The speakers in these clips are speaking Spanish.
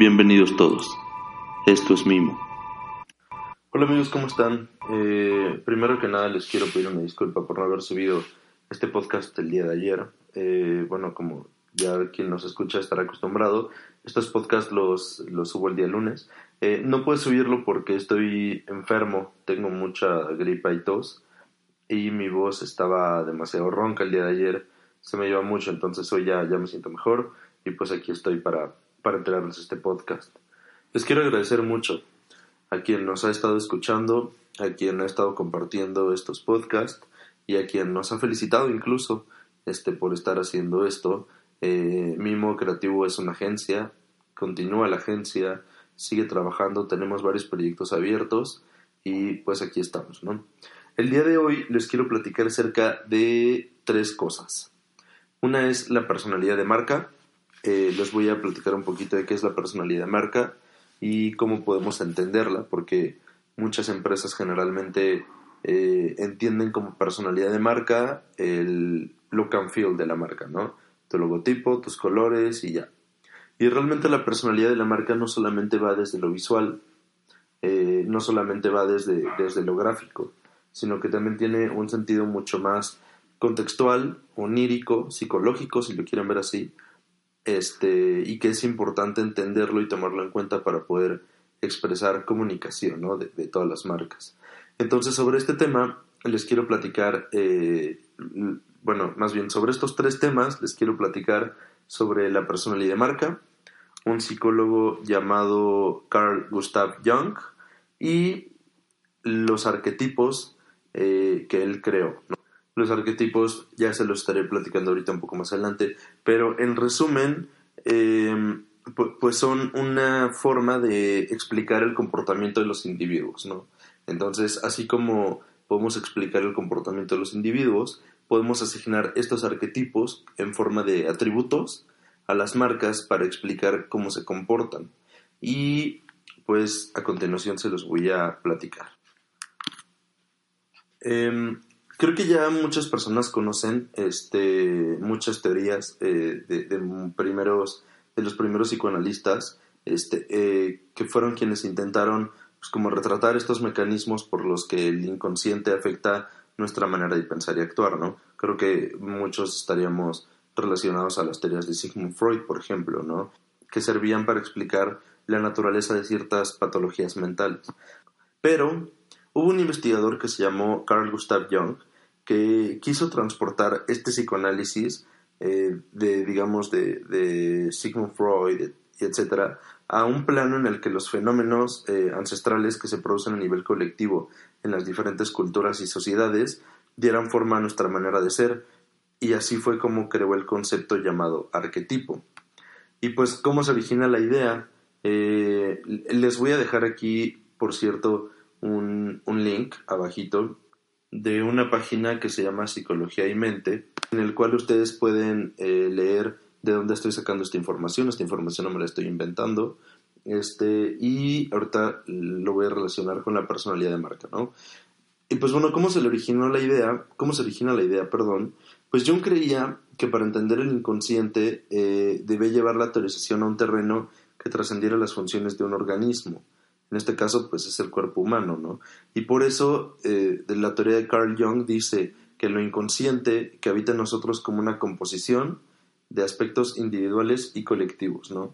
Bienvenidos todos. Esto es Mimo. Hola amigos, ¿cómo están? Eh, primero que nada les quiero pedir una disculpa por no haber subido este podcast el día de ayer. Eh, bueno, como ya quien nos escucha estará acostumbrado, estos podcasts los, subo el día lunes. Eh, no puedo subirlo porque estoy enfermo, tengo mucha gripa y tos y mi voz estaba demasiado ronca el día de ayer, se me lleva mucho, entonces hoy ya me siento mejor y pues aquí estoy para para entregarles este podcast. Les quiero agradecer mucho a quien nos ha estado escuchando, a quien ha estado compartiendo estos podcasts y a quien nos ha felicitado incluso este, por estar haciendo esto. Eh, Mimo Creativo es una agencia, continúa la agencia, sigue trabajando, tenemos varios proyectos abiertos y pues aquí estamos, ¿no? El día de hoy les quiero platicar acerca de tres cosas. Una es la personalidad de marca, eh, les voy a platicar un poquito de qué es la personalidad de marca y cómo podemos entenderla, porque muchas empresas generalmente eh, entienden como personalidad de marca el look and feel de la marca, ¿no? Tu logotipo, tus colores y ya. Y realmente la personalidad de la marca no solamente va desde lo visual, eh, no solamente va desde, desde lo gráfico, sino que también tiene un sentido mucho más contextual, onírico, psicológico, si lo quieren ver así, este, y que es importante entenderlo y tomarlo en cuenta para poder expresar comunicación de, todas las marcas. Entonces, sobre este tema les quiero platicar, eh, bueno, más bien sobre estos tres temas les quiero platicar sobre la personalidad de marca, un psicólogo llamado Carl Gustav Jung y los arquetipos eh, que él creó. Los arquetipos ya se los estaré platicando ahorita un poco más adelante, pero en resumen, em, pues son una forma de explicar el comportamiento de los individuos, ¿no? Entonces, así como podemos explicar el comportamiento de los individuos, podemos asignar estos arquetipos en forma de atributos a las marcas para explicar cómo se comportan. Y pues a continuación se los voy a platicar. Eh, Creo que ya muchas personas conocen este, muchas teorías eh, de, primeros, de los primeros psicoanalistas este, eh, que fueron quienes intentaron pues, como retratar estos mecanismos por los que el inconsciente afecta nuestra manera de pensar y actuar, ¿no? Creo que muchos estaríamos relacionados a las teorías de Sigmund Freud, por ejemplo, ¿no? Que servían para explicar la naturaleza de ciertas patologías mentales. Pero hubo un investigador que se llamó Carl Gustav Jung, que quiso transportar este psicoanálisis eh, de, digamos, de, Sigmund Freud, etcétera, a un plano en el que los fenómenos eh, ancestrales que se producen a nivel colectivo en las diferentes culturas y sociedades dieran forma a nuestra manera de ser, y así fue como creó el concepto llamado arquetipo. Y pues, ¿cómo se origina la idea? Eh, les voy a dejar aquí, por cierto, un, un link abajito de una página que se llama Psicología y Mente, en el cual ustedes pueden eh, leer de dónde estoy sacando esta información. Esta información no me la estoy inventando. Este, y ahorita lo voy a relacionar con la personalidad de marca, ¿no? Y pues bueno, ¿cómo se le originó la idea? ¿Cómo se origina la idea, perdón? Pues yo creía que para entender el inconsciente eh, debe llevar la autorización a un terreno que trascendiera las funciones de un organismo en este caso pues es el cuerpo humano, ¿no? Y por eso eh, la teoría de Carl Jung dice que lo inconsciente que habita en nosotros como una composición de aspectos individuales y colectivos, ¿no?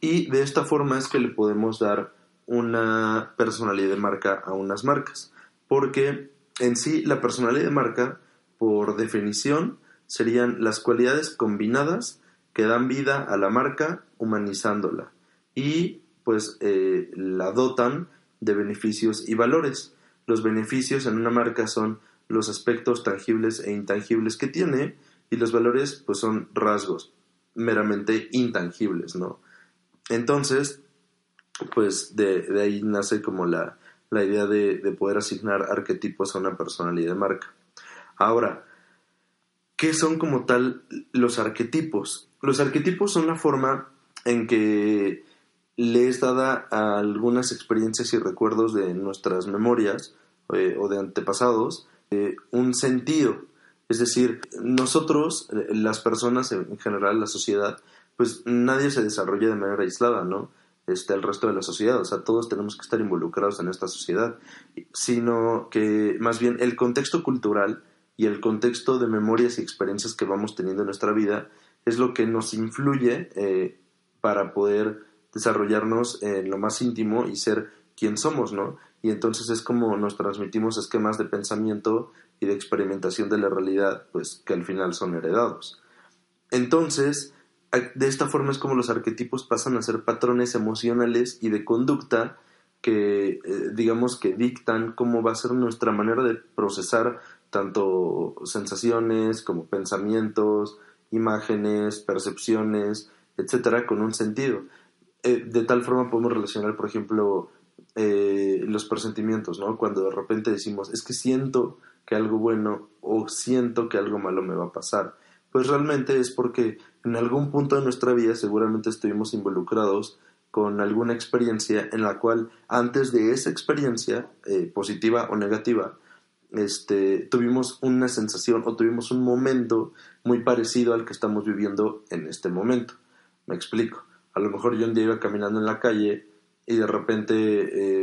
Y de esta forma es que le podemos dar una personalidad de marca a unas marcas, porque en sí la personalidad de marca, por definición, serían las cualidades combinadas que dan vida a la marca humanizándola y pues eh, la dotan de beneficios y valores. Los beneficios en una marca son los aspectos tangibles e intangibles que tiene y los valores pues son rasgos meramente intangibles, ¿no? Entonces, pues de, ahí nace como la, idea de, de, poder asignar arquetipos a una personalidad de marca. Ahora, ¿qué son como tal los arquetipos? Los arquetipos son la forma en que le es dada a algunas experiencias y recuerdos de nuestras memorias eh, o de antepasados eh, un sentido. Es decir, nosotros, eh, las personas en general, la sociedad, pues nadie se desarrolla de manera aislada, ¿no? este, el resto de la sociedad, o sea, todos tenemos que estar involucrados en esta sociedad, sino que más bien el contexto cultural y el contexto de memorias y experiencias que vamos teniendo en nuestra vida es lo que nos influye para poder desarrollarnos en lo más íntimo y ser quien somos, ¿no? Y entonces es como nos transmitimos esquemas de pensamiento y de experimentación de la realidad, pues que al final son heredados. Entonces, de esta forma es como los arquetipos pasan a ser patrones emocionales y de conducta que, eh, digamos, que dictan cómo va a ser nuestra manera de procesar tanto sensaciones como pensamientos, imágenes, percepciones, etcétera, con un sentido. Eh, de tal forma podemos relacionar, por ejemplo, eh, los presentimientos, ¿no? Cuando de repente decimos, es que siento que algo bueno o siento que algo malo me va a pasar. Pues realmente es porque en algún punto de nuestra vida seguramente estuvimos involucrados con alguna experiencia en la cual antes de esa experiencia, eh, positiva o negativa, este, tuvimos una sensación o tuvimos un momento muy parecido al que estamos viviendo en este momento. Me explico. A lo mejor yo un día iba caminando en la calle y de repente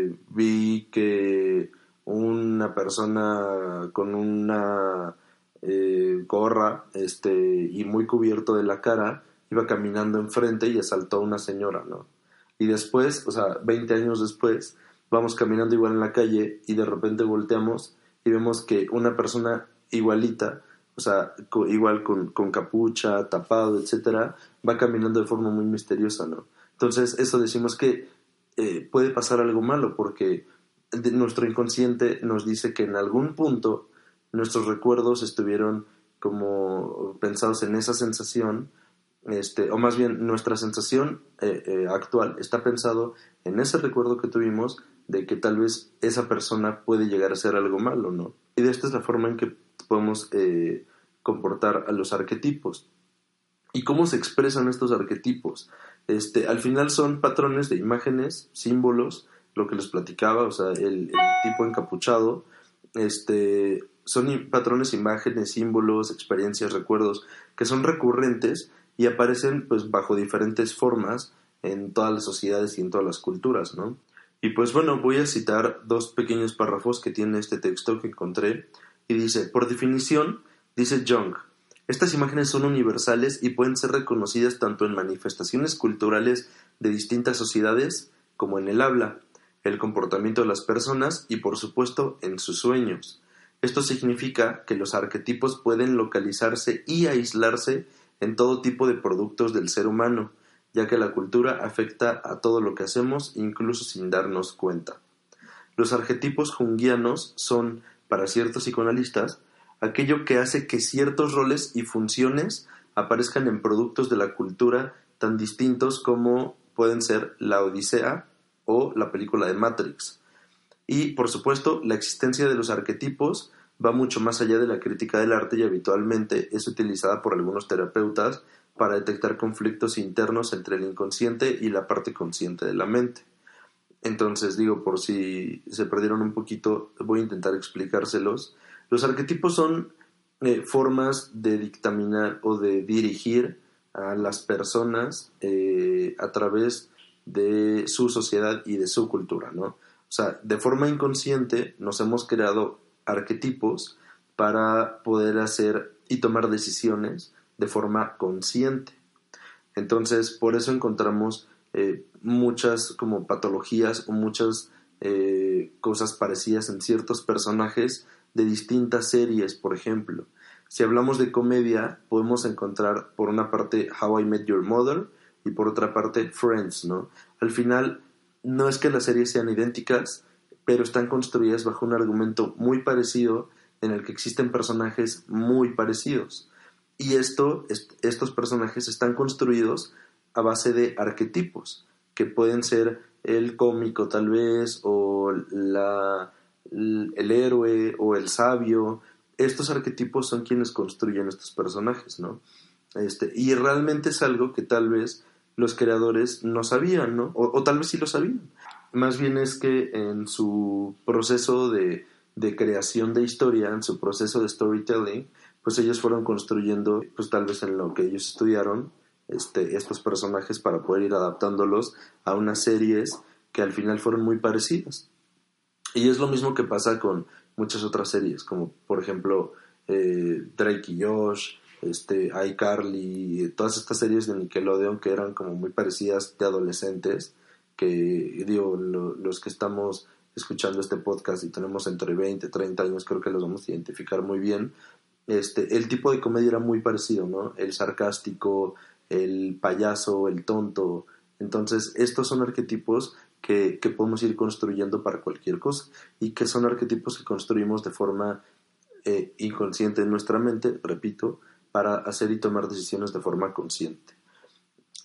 eh, vi que una persona con una eh, gorra este, y muy cubierto de la cara iba caminando enfrente y asaltó a una señora, ¿no? Y después, o sea, 20 años después, vamos caminando igual en la calle y de repente volteamos y vemos que una persona igualita, o sea, igual con, con, capucha, tapado, etcétera, va caminando de forma muy misteriosa, ¿no? Entonces, eso decimos que eh, puede pasar algo malo porque nuestro inconsciente nos dice que en algún punto nuestros recuerdos estuvieron como pensados en esa sensación, este, o más bien nuestra sensación eh, eh, actual está pensado en ese recuerdo que tuvimos de que tal vez esa persona puede llegar a ser algo malo, ¿no? Y de esta es la forma en que podemos eh, comportar a los arquetipos. ¿Y cómo se expresan estos arquetipos? Este, al final son patrones de imágenes, símbolos, lo que les platicaba, o sea, el, tipo encapuchado, este, son patrones, imágenes, símbolos, experiencias, recuerdos, que son recurrentes y aparecen pues bajo diferentes formas en todas las sociedades y en todas las culturas, ¿no? Y pues bueno, voy a citar dos pequeños párrafos que tiene este texto que encontré y dice, por definición, dice Jung, estas imágenes son universales y pueden ser reconocidas tanto en manifestaciones culturales de distintas sociedades como en el habla, el comportamiento de las personas y por supuesto en sus sueños. Esto significa que los arquetipos pueden localizarse y aislarse en todo tipo de productos del ser humano, ya que la cultura afecta a todo lo que hacemos incluso sin darnos cuenta. Los arquetipos junguianos son, para ciertos psicoanalistas, aquello que hace que ciertos roles y funciones aparezcan en productos de la cultura tan distintos como pueden ser la Odisea o la película de Matrix. Y, por supuesto, la existencia de los arquetipos va mucho más allá de la crítica del arte y habitualmente es utilizada por algunos terapeutas para detectar conflictos internos entre el inconsciente y la parte consciente de la mente. Entonces, digo, por si se perdieron un poquito, voy a intentar explicárselos. Los arquetipos son eh, formas de dictaminar o de dirigir a las personas eh, a través de su sociedad y de su cultura, ¿no? O sea, de forma inconsciente nos hemos creado arquetipos para poder hacer y tomar decisiones de forma consciente. Entonces, por eso encontramos eh, muchas como patologías o muchas eh, cosas parecidas en ciertos personajes de distintas series, por ejemplo. Si hablamos de comedia, podemos encontrar por una parte How I Met Your Mother y por otra parte Friends, ¿no? Al final, no es que las series sean idénticas, pero están construidas bajo un argumento muy parecido en el que existen personajes muy parecidos. Y esto, estos personajes están construidos a base de arquetipos, que pueden ser el cómico tal vez, o la, el héroe, o el sabio. Estos arquetipos son quienes construyen estos personajes, ¿no? Este, y realmente es algo que tal vez los creadores no sabían, ¿no? O, tal vez sí lo sabían. Más bien es que en su proceso de, de creación de historia, en su proceso de storytelling, pues ellos fueron construyendo, pues tal vez en lo que ellos estudiaron, este, estos personajes para poder ir adaptándolos a unas series que al final fueron muy parecidas. Y es lo mismo que pasa con muchas otras series, como por ejemplo eh, Drake y Josh, este, iCarly, todas estas series de Nickelodeon que eran como muy parecidas de adolescentes, que digo, los que estamos escuchando este podcast y tenemos entre 20 y 30 años, creo que los vamos a identificar muy bien. Este, el tipo de comedia era muy parecido, ¿no? El sarcástico, el payaso, el tonto. Entonces, estos son arquetipos que, que podemos ir construyendo para cualquier cosa y que son arquetipos que construimos de forma eh, inconsciente en nuestra mente, repito, para hacer y tomar decisiones de forma consciente.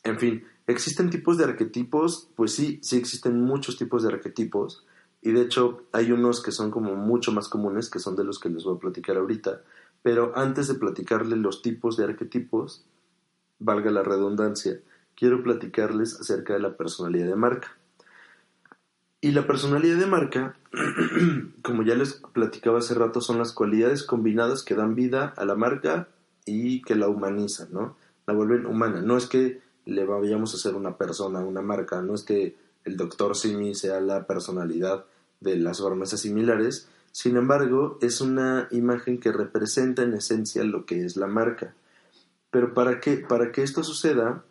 En fin, ¿existen tipos de arquetipos? Pues sí, sí existen muchos tipos de arquetipos y de hecho hay unos que son como mucho más comunes, que son de los que les voy a platicar ahorita, pero antes de platicarles los tipos de arquetipos, valga la redundancia, quiero platicarles acerca de la personalidad de marca. Y la personalidad de marca, como ya les platicaba hace rato, son las cualidades combinadas que dan vida a la marca y que la humanizan, ¿no? La vuelven humana. No es que le vayamos a hacer una persona, una marca, no es que el doctor Simi sea la personalidad de las farmacias similares, sin embargo, es una imagen que representa en esencia lo que es la marca. Pero para que, para que esto suceda,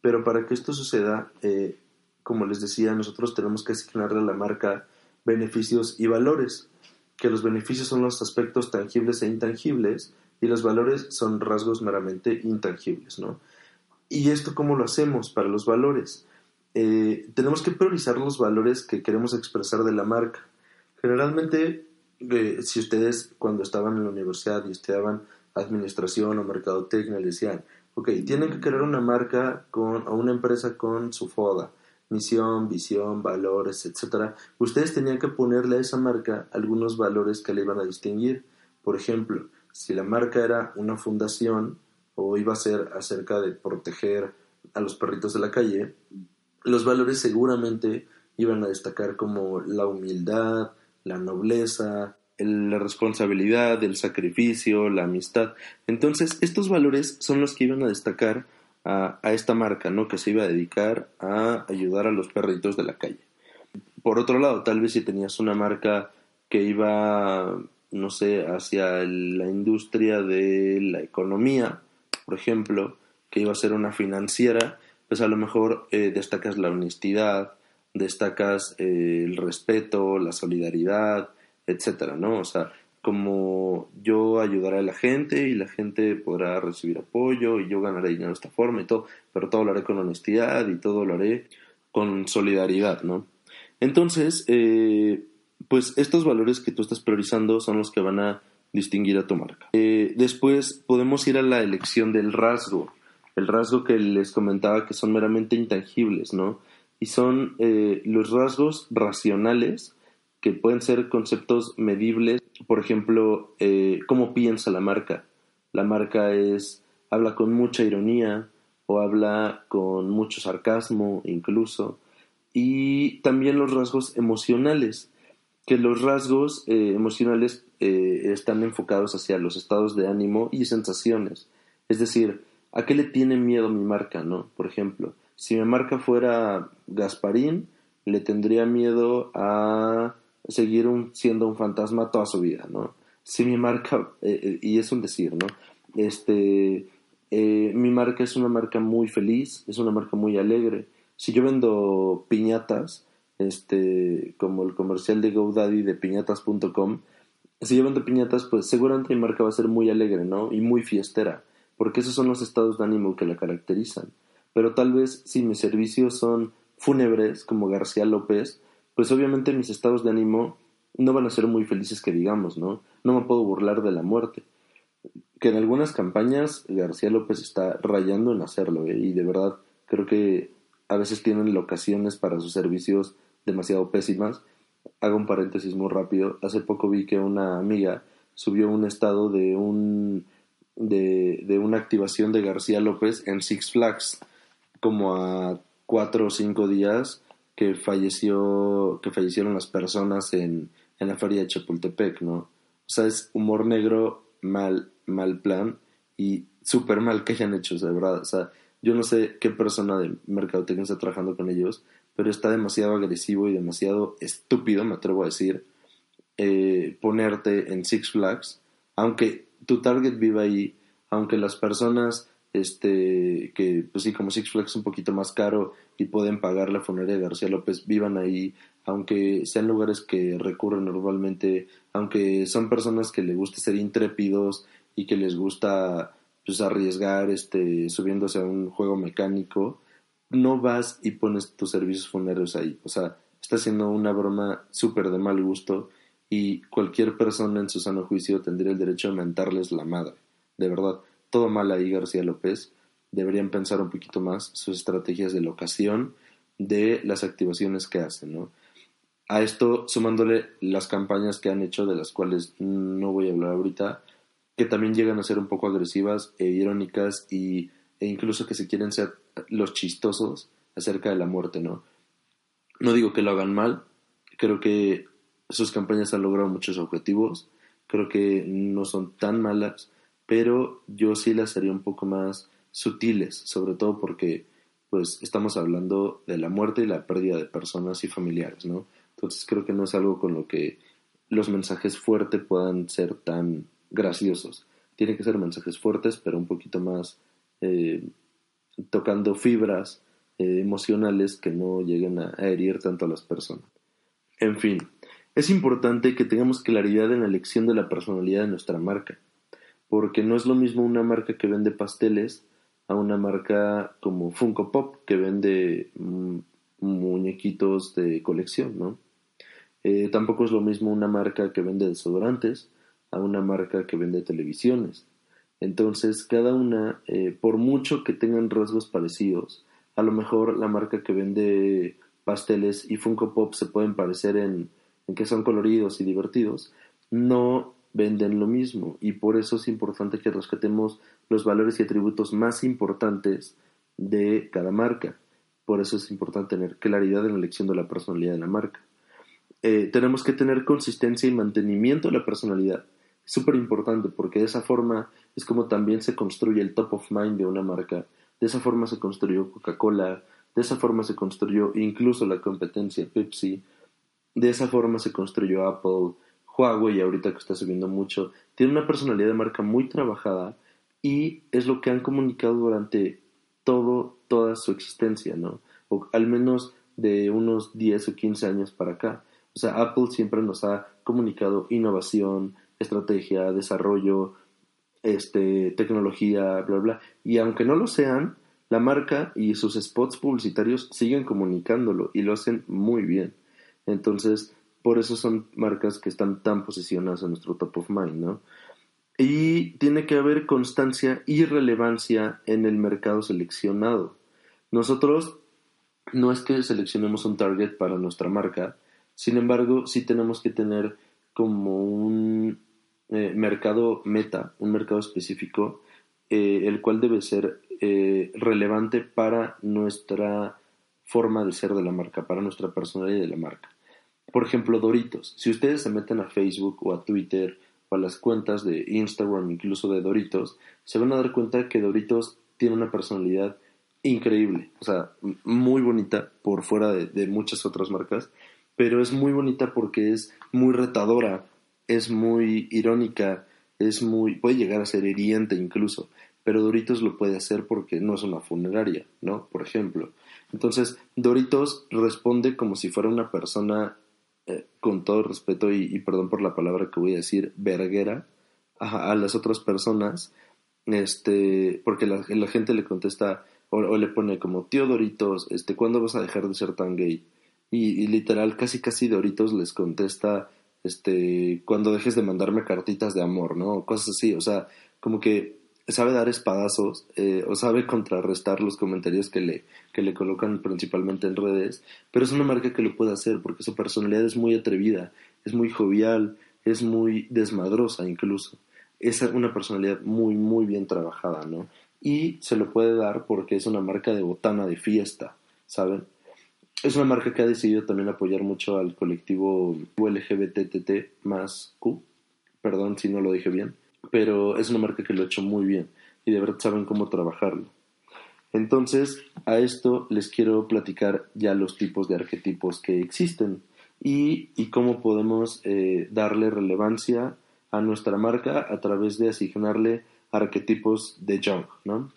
pero para que esto suceda, eh, como les decía, nosotros tenemos que asignarle a la marca beneficios y valores, que los beneficios son los aspectos tangibles e intangibles y los valores son rasgos meramente intangibles, ¿no? ¿Y esto cómo lo hacemos para los valores? Eh, tenemos que priorizar los valores que queremos expresar de la marca. Generalmente, eh, si ustedes cuando estaban en la universidad y estudiaban administración o mercadotecnia, le decían, ok, tienen que crear una marca con, o una empresa con su FODA, misión, visión, valores, etcétera. Ustedes tenían que ponerle a esa marca algunos valores que le iban a distinguir. Por ejemplo, si la marca era una fundación o iba a ser acerca de proteger a los perritos de la calle, los valores seguramente iban a destacar como la humildad, la nobleza, la responsabilidad, el sacrificio, la amistad. Entonces, estos valores son los que iban a destacar a, esta marca, ¿no? Que se iba a dedicar a ayudar a los perritos de la calle. Por otro lado, tal vez si tenías una marca que iba, no sé, hacia la industria de la economía, por ejemplo, que iba a ser una financiera, pues a lo mejor eh, destacas la honestidad, destacas eh, el respeto, la solidaridad, etcétera, ¿no? O sea, como yo ayudaré a la gente y la gente podrá recibir apoyo y yo ganaré dinero de esta forma y todo, pero todo lo haré con honestidad y todo lo haré con solidaridad, ¿no? Entonces, eh, pues estos valores que tú estás priorizando son los que van a distinguir a tu marca. Eh, después podemos ir a la elección del rasgo, el rasgo que les comentaba que son meramente intangibles, ¿no? Y son eh, los rasgos racionales que pueden ser conceptos medibles, por ejemplo, eh, cómo piensa la marca. La marca es habla con mucha ironía o habla con mucho sarcasmo incluso. Y también los rasgos emocionales que los rasgos eh, emocionales eh, están enfocados hacia los estados de ánimo y sensaciones. Es decir a qué le tiene miedo mi marca no por ejemplo si mi marca fuera Gasparín le tendría miedo a seguir siendo un fantasma toda su vida, ¿no? Si mi marca, eh, eh, y es un decir, ¿no? Este, eh, mi marca es una marca muy feliz, es una marca muy alegre. Si yo vendo piñatas, este, como el comercial de GoDaddy de piñatas.com, si yo vendo piñatas, pues seguramente mi marca va a ser muy alegre, ¿no? Y muy fiestera, porque esos son los estados de ánimo que la caracterizan. Pero tal vez si mis servicios son fúnebres, como García López, pues obviamente mis estados de ánimo no van a ser muy felices que digamos, ¿no? No me puedo burlar de la muerte. Que en algunas campañas García López está rayando en hacerlo, ¿eh? y de verdad creo que a veces tienen locaciones para sus servicios demasiado pésimas. Hago un paréntesis muy rápido. Hace poco vi que una amiga subió un estado de un de, de una activación de García López en Six Flags como a cuatro o cinco días que falleció, que fallecieron las personas en, en la feria de Chapultepec, ¿no? O sea, es humor negro, mal, mal plan y súper mal que hayan hecho, de verdad. O sea, yo no sé qué persona de mercadotecnia está trabajando con ellos, pero está demasiado agresivo y demasiado estúpido, me atrevo a decir, eh, ponerte en Six Flags, aunque tu target viva ahí, aunque las personas este que pues sí como Six Flags es un poquito más caro y pueden pagar la funeraria de García López vivan ahí aunque sean lugares que recurren normalmente aunque son personas que les gusta ser intrépidos y que les gusta pues arriesgar este subiéndose a un juego mecánico no vas y pones tus servicios funerarios ahí. O sea está haciendo una broma súper de mal gusto y cualquier persona en su sano juicio tendría el derecho de mentarles la madre de verdad todo mal ahí García López. Deberían pensar un poquito más sus estrategias de locación de las activaciones que hacen, ¿no? A esto sumándole las campañas que han hecho, de las cuales no voy a hablar ahorita, que también llegan a ser un poco agresivas e irónicas y, e incluso que se quieren ser los chistosos acerca de la muerte, ¿no? No digo que lo hagan mal, creo que sus campañas han logrado muchos objetivos, creo que no son tan malas, pero yo sí las haría un poco más sutiles, sobre todo porque pues estamos hablando de la muerte y la pérdida de personas y familiares, ¿no? Entonces creo que no es algo con lo que los mensajes fuertes puedan ser tan graciosos. Tienen que ser mensajes fuertes, pero un poquito más eh, tocando fibras eh, emocionales que no lleguen a herir tanto a las personas. En fin, es importante que tengamos claridad en la elección de la personalidad de nuestra marca porque no es lo mismo una marca que vende pasteles a una marca como Funko Pop que vende mm, muñequitos de colección, ¿no? Eh, tampoco es lo mismo una marca que vende desodorantes a una marca que vende televisiones. Entonces, cada una, eh, por mucho que tengan rasgos parecidos, a lo mejor la marca que vende pasteles y Funko Pop se pueden parecer en, en que son coloridos y divertidos, no venden lo mismo y por eso es importante que rescatemos los valores y atributos más importantes de cada marca. Por eso es importante tener claridad en la elección de la personalidad de la marca. Eh, tenemos que tener consistencia y mantenimiento de la personalidad. Súper importante porque de esa forma es como también se construye el top of mind de una marca. De esa forma se construyó Coca-Cola, de esa forma se construyó incluso la competencia Pepsi, de esa forma se construyó Apple, Huawei, ahorita que está subiendo mucho, tiene una personalidad de marca muy trabajada y es lo que han comunicado durante todo, toda su existencia, ¿no? O al menos de unos 10 o 15 años para acá. O sea, Apple siempre nos ha comunicado innovación, estrategia, desarrollo, este, tecnología, bla, bla. Y aunque no lo sean, la marca y sus spots publicitarios siguen comunicándolo y lo hacen muy bien. Entonces, por eso son marcas que están tan posicionadas en nuestro top of mind, ¿no? Y tiene que haber constancia y relevancia en el mercado seleccionado. Nosotros no es que seleccionemos un target para nuestra marca, sin embargo, sí tenemos que tener como un eh, mercado meta, un mercado específico, eh, el cual debe ser eh, relevante para nuestra forma de ser de la marca, para nuestra personalidad de la marca. Por ejemplo, Doritos. Si ustedes se meten a Facebook o a Twitter o a las cuentas de Instagram, incluso de Doritos, se van a dar cuenta que Doritos tiene una personalidad increíble, o sea, muy bonita por fuera de, muchas otras marcas, pero es muy bonita porque es muy retadora, es muy irónica, es muy puede llegar a ser hiriente incluso, pero Doritos lo puede hacer porque no es una funeraria, ¿no? Por ejemplo. Entonces, Doritos responde como si fuera una persona eh, con todo respeto y, perdón por la palabra que voy a decir, verguera a, las otras personas, este, porque la, gente le contesta o, le pone como, tío Doritos, este, ¿cuándo vas a dejar de ser tan gay? Y, literal, casi casi Doritos les contesta, este, cuando dejes de mandarme cartitas de amor, ¿no? Cosas así, o sea, como que sabe dar espadazos eh, o sabe contrarrestar los comentarios que le, que le colocan principalmente en redes, pero es una marca que lo puede hacer porque su personalidad es muy atrevida, es muy jovial, es muy desmadrosa incluso. Es una personalidad muy, muy bien trabajada, ¿no? Y se lo puede dar porque es una marca de botana de fiesta, ¿saben? Es una marca que ha decidido también apoyar mucho al colectivo LGBTT más Q, perdón si no lo dije bien pero es una marca que lo ha hecho muy bien y de verdad saben cómo trabajarlo. Entonces, a esto les quiero platicar ya los tipos de arquetipos que existen y, y cómo podemos eh, darle relevancia a nuestra marca a través de asignarle arquetipos de Jung, ¿no?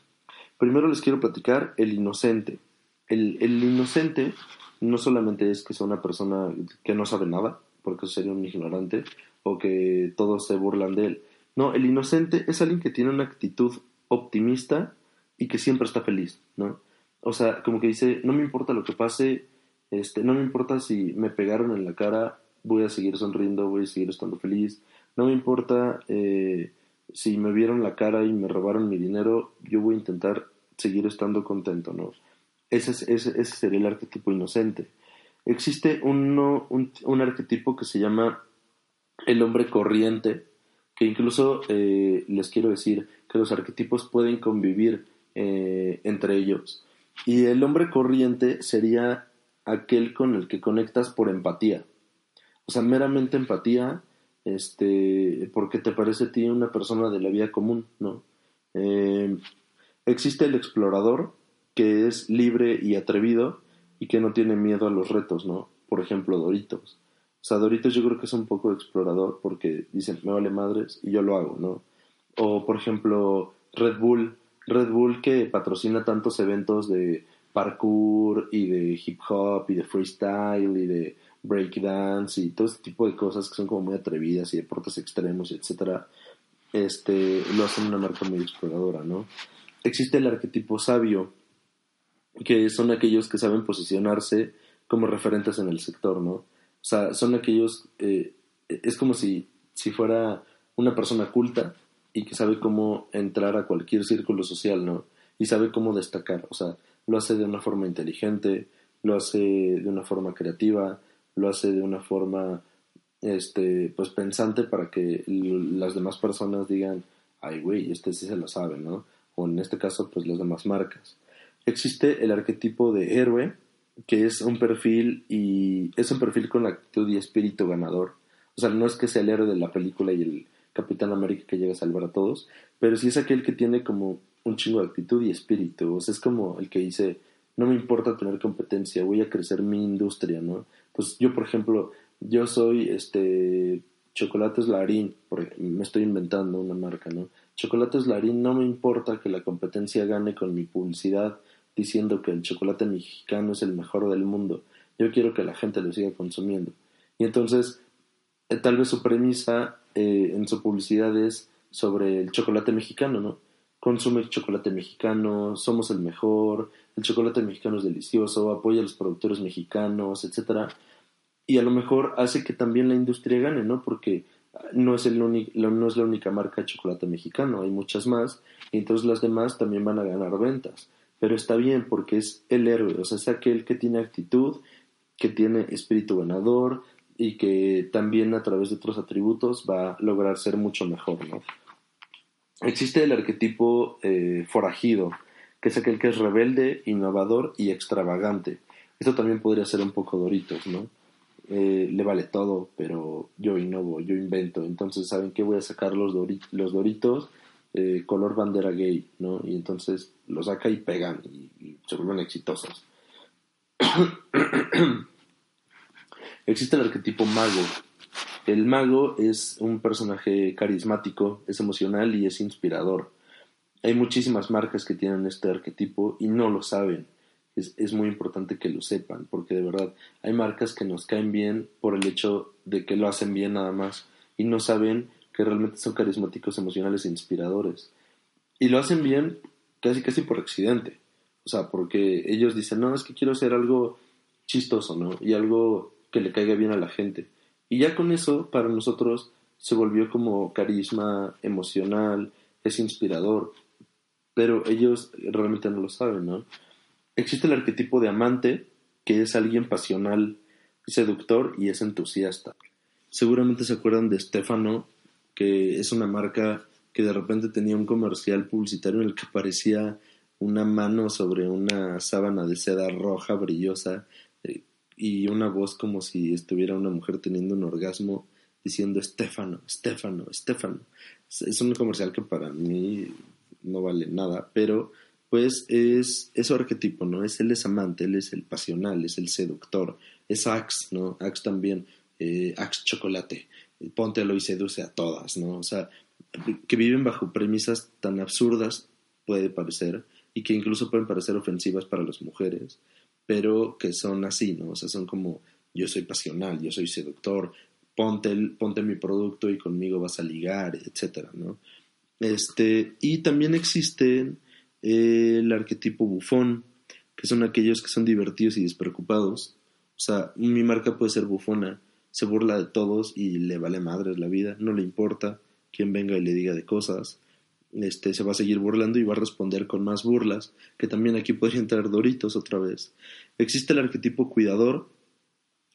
Primero les quiero platicar el inocente. El, el inocente no solamente es que sea una persona que no sabe nada, porque sería un ignorante, o que todos se burlan de él. No, el inocente es alguien que tiene una actitud optimista y que siempre está feliz, ¿no? O sea, como que dice, no me importa lo que pase, este, no me importa si me pegaron en la cara, voy a seguir sonriendo, voy a seguir estando feliz, no me importa eh, si me vieron la cara y me robaron mi dinero, yo voy a intentar seguir estando contento, ¿no? Ese, es, ese, ese sería el arquetipo inocente. Existe uno, un, un, arquetipo que se llama el hombre corriente, que incluso eh, les quiero decir que los arquetipos pueden convivir eh, entre ellos. Y el hombre corriente sería aquel con el que conectas por empatía. O sea, meramente empatía, este, porque te parece a ti una persona de la vida común, ¿no? Eh, existe el explorador, que es libre y atrevido y que no tiene miedo a los retos, ¿no? Por ejemplo, Doritos. O sea, Doritos yo creo que es un poco explorador porque dicen, me vale madres y yo lo hago, ¿no? O, por ejemplo, Red Bull Red Bull que patrocina tantos eventos de parkour y de hip hop y de freestyle y de breakdance y todo este tipo de cosas que son como muy atrevidas y deportes extremos, etcétera, este, lo hacen una marca muy exploradora, ¿no? Existe el arquetipo sabio, que son aquellos que saben posicionarse como referentes en el sector, ¿no? Sea, son aquellos, eh, es como si, si fuera una persona culta y que sabe cómo entrar a cualquier círculo social, ¿no? Y sabe cómo destacar, o sea, lo hace de una forma inteligente, lo hace de una forma creativa, lo hace de una forma, este, pues pensante para que las demás personas digan, ay, güey, este sí se lo sabe, ¿no? O en este caso, pues las demás marcas. Existe el arquetipo de héroe, que es un perfil y es un perfil con actitud y espíritu ganador. O sea, no es que sea el héroe de la película y el Capitán América que llega a salvar a todos, pero sí es aquel que tiene como un chingo de actitud y espíritu, o sea, es como el que dice, no me importa tener competencia, voy a crecer mi industria, ¿no? Pues yo, por ejemplo, yo soy este Chocolates Larín, me estoy inventando una marca, ¿no? Chocolates Larín, no me importa que la competencia gane con mi publicidad diciendo que el chocolate mexicano es el mejor del mundo. Yo quiero que la gente lo siga consumiendo. Y entonces, eh, tal vez su premisa eh, en su publicidad es sobre el chocolate mexicano, ¿no? Consume chocolate mexicano, somos el mejor, el chocolate mexicano es delicioso, apoya a los productores mexicanos, etcétera. Y a lo mejor hace que también la industria gane, ¿no? Porque no es, el no es la única marca de chocolate mexicano, hay muchas más, y entonces las demás también van a ganar ventas. Pero está bien porque es el héroe, o sea, es aquel que tiene actitud, que tiene espíritu ganador, y que también a través de otros atributos va a lograr ser mucho mejor, ¿no? Existe el arquetipo eh, forajido, que es aquel que es rebelde, innovador y extravagante. Esto también podría ser un poco Doritos, ¿no? Eh, le vale todo, pero yo innovo, yo invento. Entonces, ¿saben qué? Voy a sacar los, los Doritos eh, color bandera gay, ¿no? Y entonces lo saca y pegan y, se vuelven exitosos. Existe el arquetipo mago. El mago es un personaje carismático, es emocional y es inspirador. Hay muchísimas marcas que tienen este arquetipo y no lo saben. Es, es, muy importante que lo sepan, porque de verdad hay marcas que nos caen bien por el hecho de que lo hacen bien nada más y no saben que realmente son carismáticos, emocionales e inspiradores. Y lo hacen bien casi casi por accidente. O sea, porque ellos dicen, no, es que quiero hacer algo chistoso, ¿no? Y algo que le caiga bien a la gente. Y ya con eso, para nosotros, se volvió como carisma emocional, es inspirador, pero ellos realmente no lo saben, ¿no? Existe el arquetipo de amante, que es alguien pasional, seductor y es entusiasta. Seguramente se acuerdan de Stefano, que es una marca que de repente tenía un comercial publicitario en el que aparecía una mano sobre una sábana de seda roja brillosa y una voz como si estuviera una mujer teniendo un orgasmo diciendo Estefano, Estefano, Estefano. Es un comercial que para mí no vale nada, pero pues es, es arquetipo, ¿no? Es él es amante, él es el pasional, es el seductor, es Axe, ¿no? Axe también, eh, Axe chocolate, póntelo y seduce a todas, ¿no? O sea, que viven bajo premisas tan absurdas, puede parecer, y que incluso pueden parecer ofensivas para las mujeres, pero que son así, ¿no? O sea, son como yo soy pasional, yo soy seductor, ponte, el, ponte mi producto y conmigo vas a ligar, etcétera, ¿no? Este, y también existe eh, el arquetipo bufón, que son aquellos que son divertidos y despreocupados. O sea, mi marca puede ser bufona, se burla de todos y le vale madre la vida, no le importa quien venga y le diga de cosas. Este, se va a seguir burlando y va a responder con más burlas, que también aquí podría entrar Doritos otra vez. Existe el arquetipo cuidador,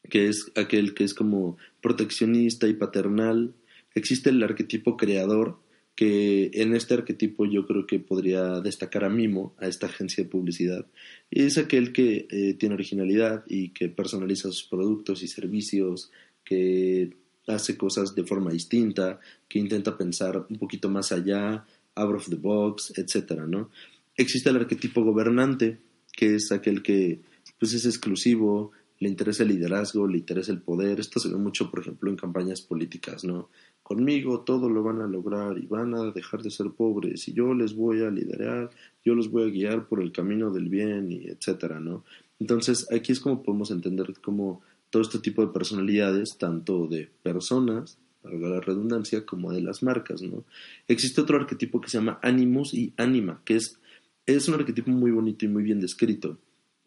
que es aquel que es como proteccionista y paternal. Existe el arquetipo creador, que en este arquetipo yo creo que podría destacar a Mimo, a esta agencia de publicidad. Es aquel que eh, tiene originalidad y que personaliza sus productos y servicios, que hace cosas de forma distinta, que intenta pensar un poquito más allá, out of the box, etcétera, ¿no? Existe el arquetipo gobernante, que es aquel que pues es exclusivo, le interesa el liderazgo, le interesa el poder. Esto se ve mucho, por ejemplo, en campañas políticas, ¿no? Conmigo todo lo van a lograr y van a dejar de ser pobres y yo les voy a liderar, yo los voy a guiar por el camino del bien y etcétera, ¿no? Entonces, aquí es como podemos entender cómo todo este tipo de personalidades, tanto de personas, para la redundancia, como de las marcas, ¿no? Existe otro arquetipo que se llama animus y anima, que es, es un arquetipo muy bonito y muy bien descrito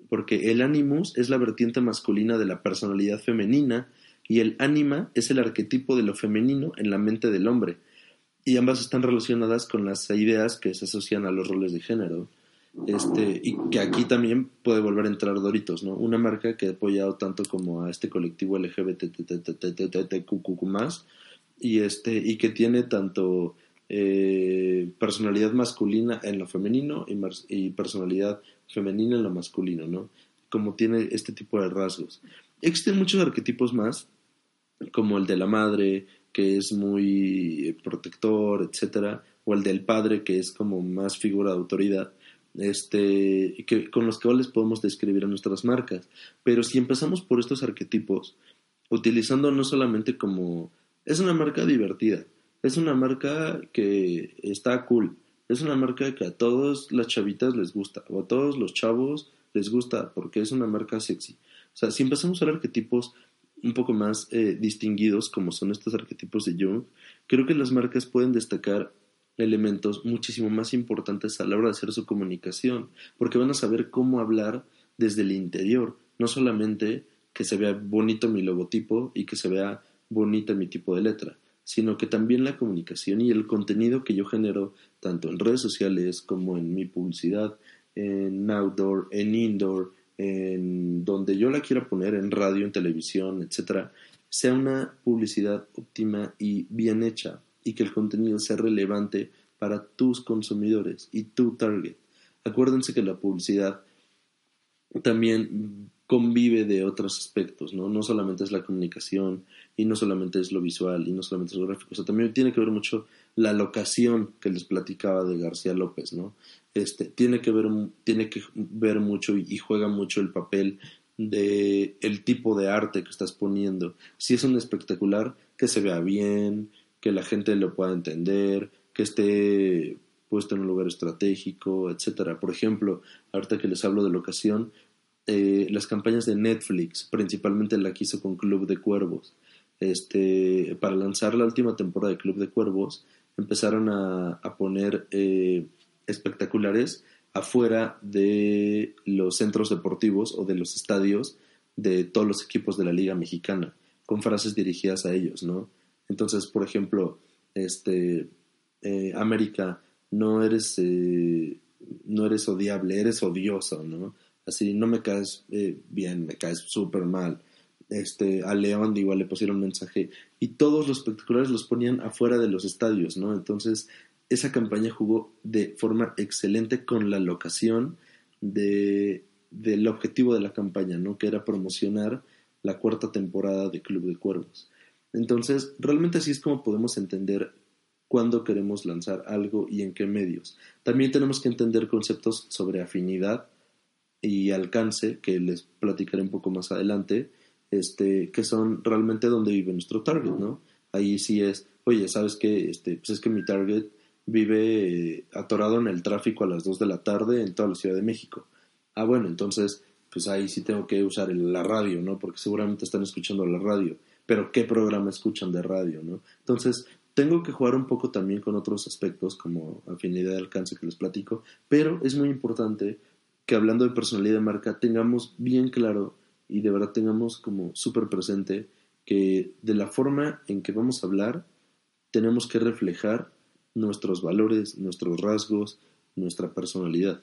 porque el animus es la vertiente masculina de la personalidad femenina y el anima es el arquetipo de lo femenino en la mente del hombre. Y ambas están relacionadas con las ideas que se asocian a los roles de género. Este, y que aquí también puede volver a entrar Doritos, ¿no? Una marca que ha apoyado tanto como a este colectivo LGBTQQ más y este y que tiene tanto eh, personalidad masculina en lo femenino y, personalidad femenina en lo masculino, ¿no? Como tiene este tipo de rasgos. Existen muchos arquetipos más, como el de la madre, que es muy protector, etcétera, o el del padre, que es como más figura de autoridad, este, que, con los cuales podemos describir a nuestras marcas. Pero si empezamos por estos arquetipos, utilizando no solamente como es una marca divertida, es una marca que está cool, es una marca que a todas las chavitas les gusta, o a todos los chavos les gusta, porque es una marca sexy. O sea, si empezamos a ver arquetipos un poco más eh, distinguidos, como son estos arquetipos de Jung, creo que las marcas pueden destacar elementos muchísimo más importantes a la hora de hacer su comunicación, porque van a saber cómo hablar desde el interior, no solamente que se vea bonito mi logotipo y que se vea bonita mi tipo de letra, sino que también la comunicación y el contenido que yo genero tanto en redes sociales como en mi publicidad, en outdoor, en indoor, en donde yo la quiera poner, en radio, en televisión, etcétera, sea una publicidad óptima y bien hecha y que el contenido sea relevante para tus consumidores y tu target. Acuérdense que la publicidad también convive de otros aspectos, ¿no? No solamente es la comunicación y no solamente es lo visual y no solamente es lo gráfico, o sea, también tiene que ver mucho la locación que les platicaba de García López, ¿no? Este, tiene que ver, tiene que ver mucho y, juega mucho el papel de el tipo de arte que estás poniendo. Si es un espectacular, que se vea bien, que la gente lo pueda entender, que esté puesto en un lugar estratégico, etcétera. Por ejemplo, ahorita que les hablo de locación, eh, las campañas de Netflix, principalmente la que hizo con Club de Cuervos, este, para lanzar la última temporada de Club de Cuervos, empezaron a, poner eh, espectaculares afuera de los centros deportivos o de los estadios de todos los equipos de la Liga Mexicana, con frases dirigidas a ellos, ¿no? Entonces, por ejemplo, este, eh, América, no eres, no eres odiable, eres odioso, ¿no? así no me caes eh, bien, me caes súper mal. Este, a León igual le pusieron un mensaje y todos los espectaculares los ponían afuera de los estadios, ¿no? Entonces, esa campaña jugó de forma excelente con la locación de, del objetivo de la campaña, ¿no? Que era promocionar la cuarta temporada de Club de Cuervos. Entonces, realmente así es como podemos entender cuándo queremos lanzar algo y en qué medios. También tenemos que entender conceptos sobre afinidad y alcance, que les platicaré un poco más adelante, este, que son realmente donde vive nuestro target, ¿no? Ahí sí es, oye, ¿sabes qué? Este, pues es que mi target vive eh, atorado en el tráfico a las 2 de la tarde en toda la Ciudad de México. Ah, bueno, entonces, pues ahí sí tengo que usar la radio, ¿no? Porque seguramente están escuchando la radio, pero ¿qué programa escuchan de radio, ¿no? Entonces, tengo que jugar un poco también con otros aspectos como afinidad de alcance que les platico, pero es muy importante que hablando de personalidad de marca tengamos bien claro y de verdad tengamos como súper presente que de la forma en que vamos a hablar tenemos que reflejar nuestros valores, nuestros rasgos, nuestra personalidad.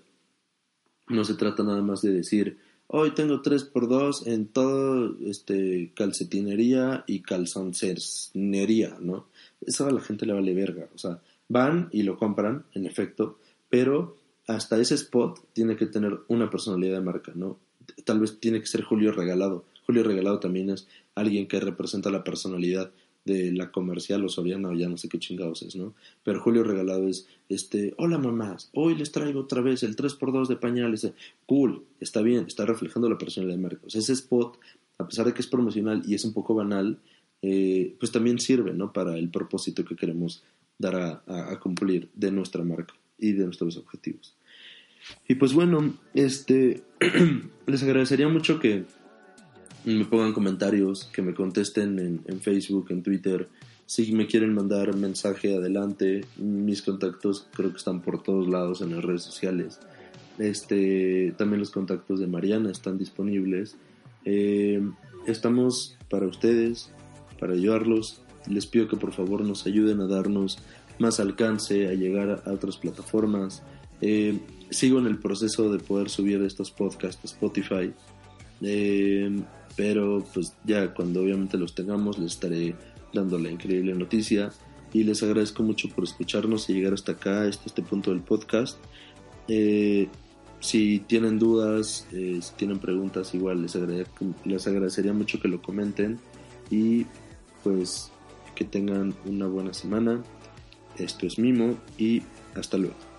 No se trata nada más de decir, hoy tengo 3x2 en todo este calcetinería y calzoncería, ¿no? Eso a la gente le vale verga, o sea, van y lo compran, en efecto, pero hasta ese spot tiene que tener una personalidad de marca, ¿no? Tal vez tiene que ser Julio Regalado. Julio Regalado también es alguien que representa la personalidad de la comercial o Soriana o ya no sé qué chingados es, ¿no? Pero Julio Regalado es, este, hola mamás, hoy les traigo otra vez el 3x2 de pañales. Cool, está bien, está reflejando la personalidad de marca. ese spot, a pesar de que es promocional y es un poco banal, eh, pues también sirve, ¿no? Para el propósito que queremos dar a cumplir de nuestra marca y de nuestros objetivos. Y pues bueno, este les agradecería mucho que me pongan comentarios, que me contesten en, Facebook, en Twitter. Si me quieren mandar mensaje adelante, mis contactos creo que están por todos lados en las redes sociales. Este, también los contactos de Mariana están disponibles. Eh, estamos para ustedes, para ayudarlos. Les pido que por favor nos ayuden a darnos más alcance, a llegar a otras plataformas. Eh, sigo en el proceso de poder subir estos podcasts a Spotify. Eh, pero pues ya cuando obviamente los tengamos les estaré dando la increíble noticia y les agradezco mucho por escucharnos y llegar hasta acá, este punto del podcast. Eh, si tienen dudas, si tienen preguntas, igual les, les agradecería mucho que lo comenten y pues que tengan una buena semana. Esto es Mimo y hasta luego.